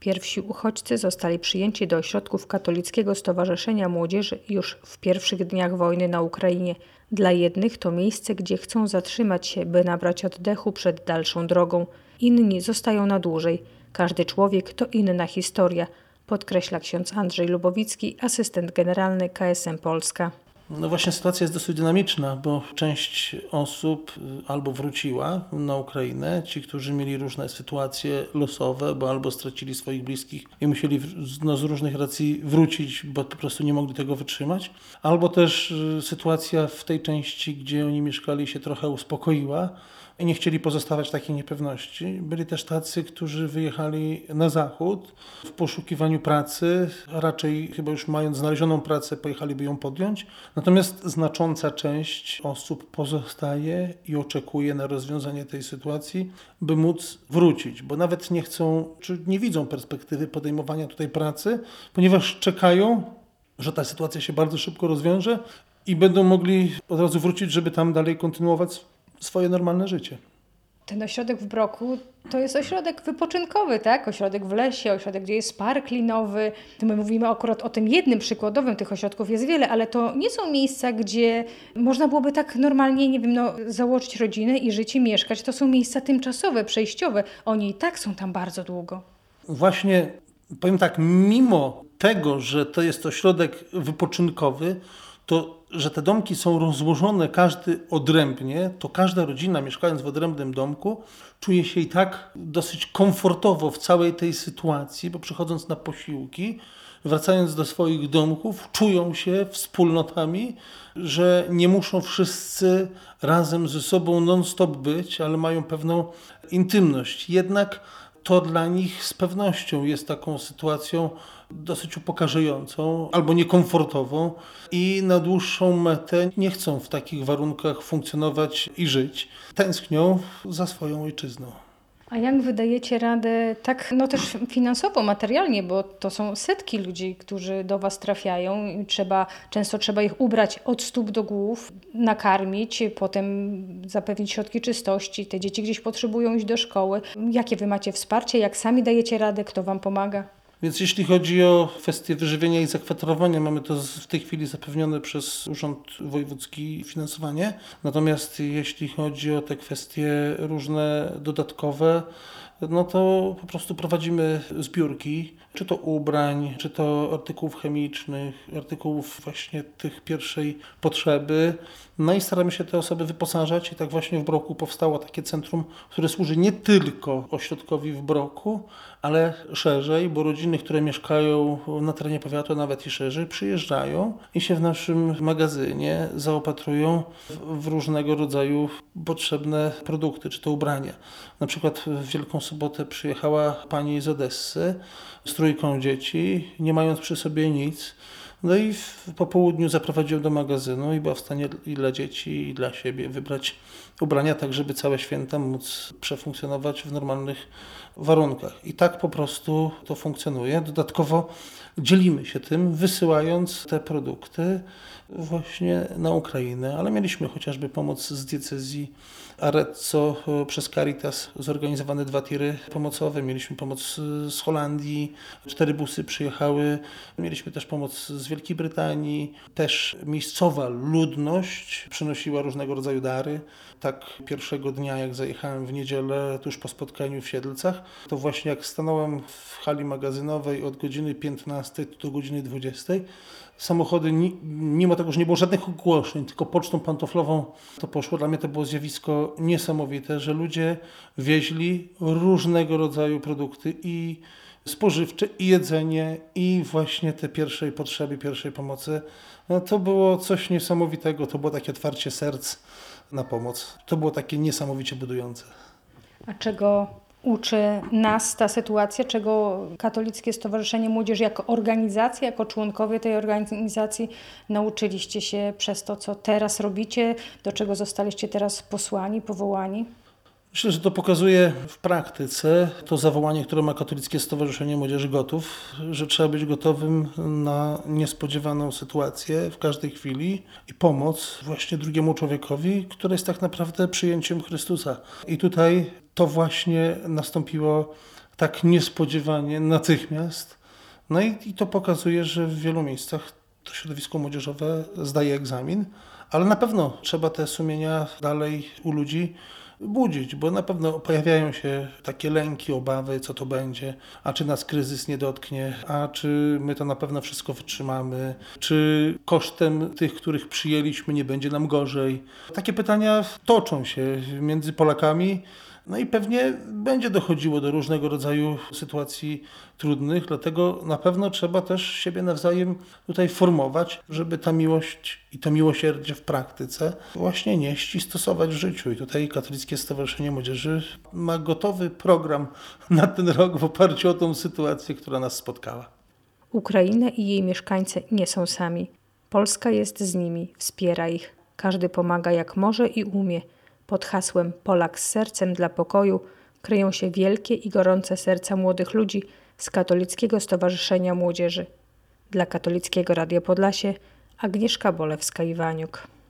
Pierwsi uchodźcy zostali przyjęci do ośrodków Katolickiego Stowarzyszenia Młodzieży już w pierwszych dniach wojny na Ukrainie. Dla jednych to miejsce, gdzie chcą zatrzymać się, by nabrać oddechu przed dalszą drogą. Inni zostają na dłużej. Każdy człowiek to inna historia, podkreśla ksiądz Andrzej Lubowicki, asystent generalny KSM Polska. No właśnie sytuacja jest dosyć dynamiczna, bo część osób y, albo wróciła na Ukrainę, ci, którzy mieli różne sytuacje losowe, bo albo stracili swoich bliskich i musieli no, z różnych racji wrócić, bo po prostu nie mogli tego wytrzymać, albo też y, sytuacja w tej części, gdzie oni mieszkali się trochę uspokoiła, nie chcieli pozostawać w takiej niepewności. Byli też tacy, którzy wyjechali na zachód w poszukiwaniu pracy, raczej chyba już mając znalezioną pracę, pojechaliby ją podjąć. Natomiast znacząca część osób pozostaje i oczekuje na rozwiązanie tej sytuacji, by móc wrócić, bo nawet nie chcą, czy nie widzą perspektywy podejmowania tutaj pracy, ponieważ czekają, że ta sytuacja się bardzo szybko rozwiąże i będą mogli od razu wrócić, żeby tam dalej kontynuować swoje normalne życie. Ten ośrodek w Broku to jest ośrodek wypoczynkowy, tak? Ośrodek w lesie, ośrodek, gdzie jest park linowy. My mówimy akurat o tym jednym przykładowym, tych ośrodków jest wiele, ale to nie są miejsca, gdzie można byłoby tak normalnie, nie wiem, no, założyć rodzinę i żyć i mieszkać. To są miejsca tymczasowe, przejściowe. Oni i tak są tam bardzo długo. Właśnie, powiem tak, mimo tego, że to jest ośrodek wypoczynkowy, to że te domki są rozłożone każdy odrębnie, to każda rodzina mieszkając w odrębnym domku czuje się i tak dosyć komfortowo w całej tej sytuacji, bo przychodząc na posiłki, wracając do swoich domków, czują się wspólnotami, że nie muszą wszyscy razem ze sobą non-stop być, ale mają pewną intymność. Jednak to dla nich z pewnością jest taką sytuacją dosyć upokarzającą albo niekomfortową i na dłuższą metę nie chcą w takich warunkach funkcjonować i żyć. Tęsknią za swoją ojczyzną. A jak wydajecie radę tak, no też finansowo, materialnie, bo to są setki ludzi, którzy do Was trafiają i trzeba, często trzeba ich ubrać od stóp do głów, nakarmić, potem zapewnić środki czystości, te dzieci gdzieś potrzebują iść do szkoły. Jakie Wy macie wsparcie, jak sami dajecie radę, kto Wam pomaga? Więc jeśli chodzi o kwestię wyżywienia i zakwaterowania, mamy to w tej chwili zapewnione przez Urząd Wojewódzki finansowanie. Natomiast jeśli chodzi o te kwestie różne dodatkowe, no to po prostu prowadzimy zbiórki, czy to ubrań, czy to artykułów chemicznych, artykułów właśnie tych pierwszej potrzeby. No i staramy się te osoby wyposażać i tak właśnie w Broku powstało takie centrum, które służy nie tylko ośrodkowi w Broku, ale szerzej, bo rodziny, które mieszkają na terenie powiatu, nawet i szerzej, przyjeżdżają i się w naszym magazynie zaopatrują w różnego rodzaju potrzebne produkty, czy to ubrania. Na przykład w Wielką Sobotę przyjechała pani z Odessy z trójką dzieci, nie mając przy sobie nic. No i po południu zaprowadziłem do magazynu i była w stanie i dla dzieci, i dla siebie wybrać ubrania, tak żeby całe święta móc przefunkcjonować w normalnych warunkach. I tak po prostu to funkcjonuje. Dodatkowo dzielimy się tym, wysyłając te produkty właśnie na Ukrainę, ale mieliśmy chociażby pomoc z diecezji Arezzo przez Caritas, zorganizowane dwa tiry pomocowe, mieliśmy pomoc z Holandii, cztery busy przyjechały, mieliśmy też pomoc z Wielkiej Brytanii, też miejscowa ludność przynosiła różnego rodzaju dary. Tak pierwszego dnia, jak zajechałem w niedzielę, tuż po spotkaniu w Siedlcach, to właśnie jak stanąłem w hali magazynowej od godziny 15 do godziny 20, samochody, mimo tego, że nie było żadnych ogłoszeń, tylko pocztą pantoflową to poszło. Dla mnie to było zjawisko niesamowite, że ludzie wieźli różnego rodzaju produkty i spożywcze, i jedzenie, i właśnie te pierwszej potrzeby, pierwszej pomocy. No, to było coś niesamowitego, to było takie otwarcie serc na pomoc. To było takie niesamowicie budujące. A czego uczy nas ta sytuacja, czego Katolickie Stowarzyszenie Młodzieży jako organizacja, jako członkowie tej organizacji nauczyliście się przez to, co teraz robicie, do czego zostaliście teraz posłani, powołani? Myślę, że to pokazuje w praktyce to zawołanie, które ma Katolickie Stowarzyszenie Młodzieży Gotów, że trzeba być gotowym na niespodziewaną sytuację w każdej chwili i pomoc właśnie drugiemu człowiekowi, który jest tak naprawdę przyjęciem Chrystusa. I tutaj to właśnie nastąpiło tak niespodziewanie, natychmiast. No i, i to pokazuje, że w wielu miejscach to środowisko młodzieżowe zdaje egzamin, ale na pewno trzeba te sumienia dalej u ludzi budzić, bo na pewno pojawiają się takie lęki, obawy, co to będzie, a czy nas kryzys nie dotknie, a czy my to na pewno wszystko wytrzymamy, czy kosztem tych, których przyjęliśmy, nie będzie nam gorzej. Takie pytania toczą się między Polakami. No i pewnie będzie dochodziło do różnego rodzaju sytuacji trudnych, dlatego na pewno trzeba też siebie nawzajem tutaj formować, żeby ta miłość i to miłosierdzie w praktyce właśnie nieść i stosować w życiu. I tutaj Katolickie Stowarzyszenie Młodzieży ma gotowy program na ten rok w oparciu o tą sytuację, która nas spotkała. Ukraina i jej mieszkańcy nie są sami. Polska jest z nimi, wspiera ich. Każdy pomaga jak może i umie. Pod hasłem Polak z sercem dla pokoju kryją się wielkie i gorące serca młodych ludzi z Katolickiego Stowarzyszenia Młodzieży. Dla Katolickiego Radia Podlasie Agnieszka Bolewska-Iwaniuk.